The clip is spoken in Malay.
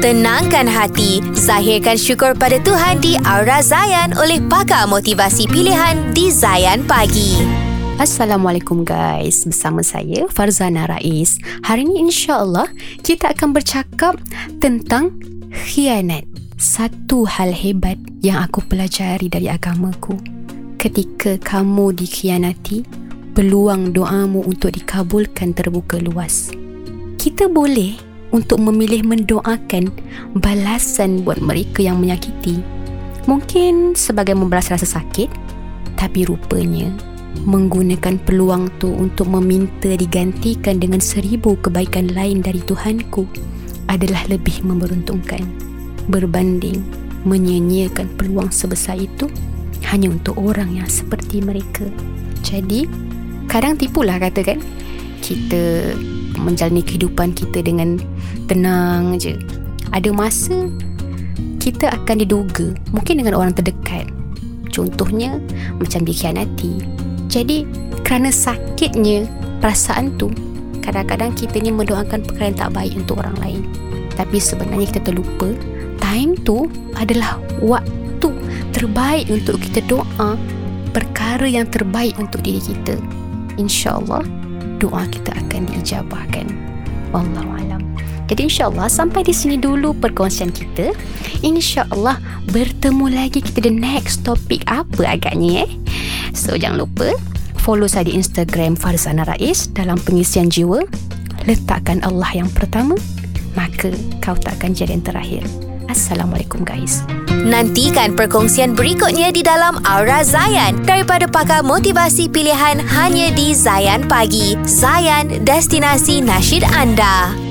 Tenangkan hati, zahirkan syukur pada Tuhan di Aura Zayan oleh pakar motivasi pilihan di Zayan Pagi. Assalamualaikum guys, bersama saya Farzana Rais. Hari ini insya-Allah kita akan bercakap tentang khianat. Satu hal hebat yang aku pelajari dari agamaku. Ketika kamu dikhianati, peluang doamu untuk dikabulkan terbuka luas. Kita boleh untuk memilih mendoakan balasan buat mereka yang menyakiti. Mungkin sebagai membalas rasa sakit, tapi rupanya menggunakan peluang tu untuk meminta digantikan dengan seribu kebaikan lain dari Tuhanku adalah lebih memberuntungkan berbanding menyanyiakan peluang sebesar itu hanya untuk orang yang seperti mereka. Jadi, kadang tipulah katakan kita menjalani kehidupan kita dengan tenang je. Ada masa kita akan diduga mungkin dengan orang terdekat. Contohnya macam dikhianati. Jadi kerana sakitnya perasaan tu kadang-kadang kita ni mendoakan perkara yang tak baik untuk orang lain. Tapi sebenarnya kita terlupa time tu adalah waktu terbaik untuk kita doa perkara yang terbaik untuk diri kita. InsyaAllah doa kita akan diijabahkan. Wallahualam. Jadi insyaAllah sampai di sini dulu perkongsian kita. InsyaAllah bertemu lagi kita the next topic apa agaknya eh. So jangan lupa follow saya di Instagram Farzana Rais dalam pengisian jiwa. Letakkan Allah yang pertama, maka kau takkan jadi yang terakhir. Assalamualaikum guys. Nantikan perkongsian berikutnya di dalam Aura Zayan daripada pakar motivasi pilihan hanya di Zayan Pagi. Zayan, destinasi nasyid anda.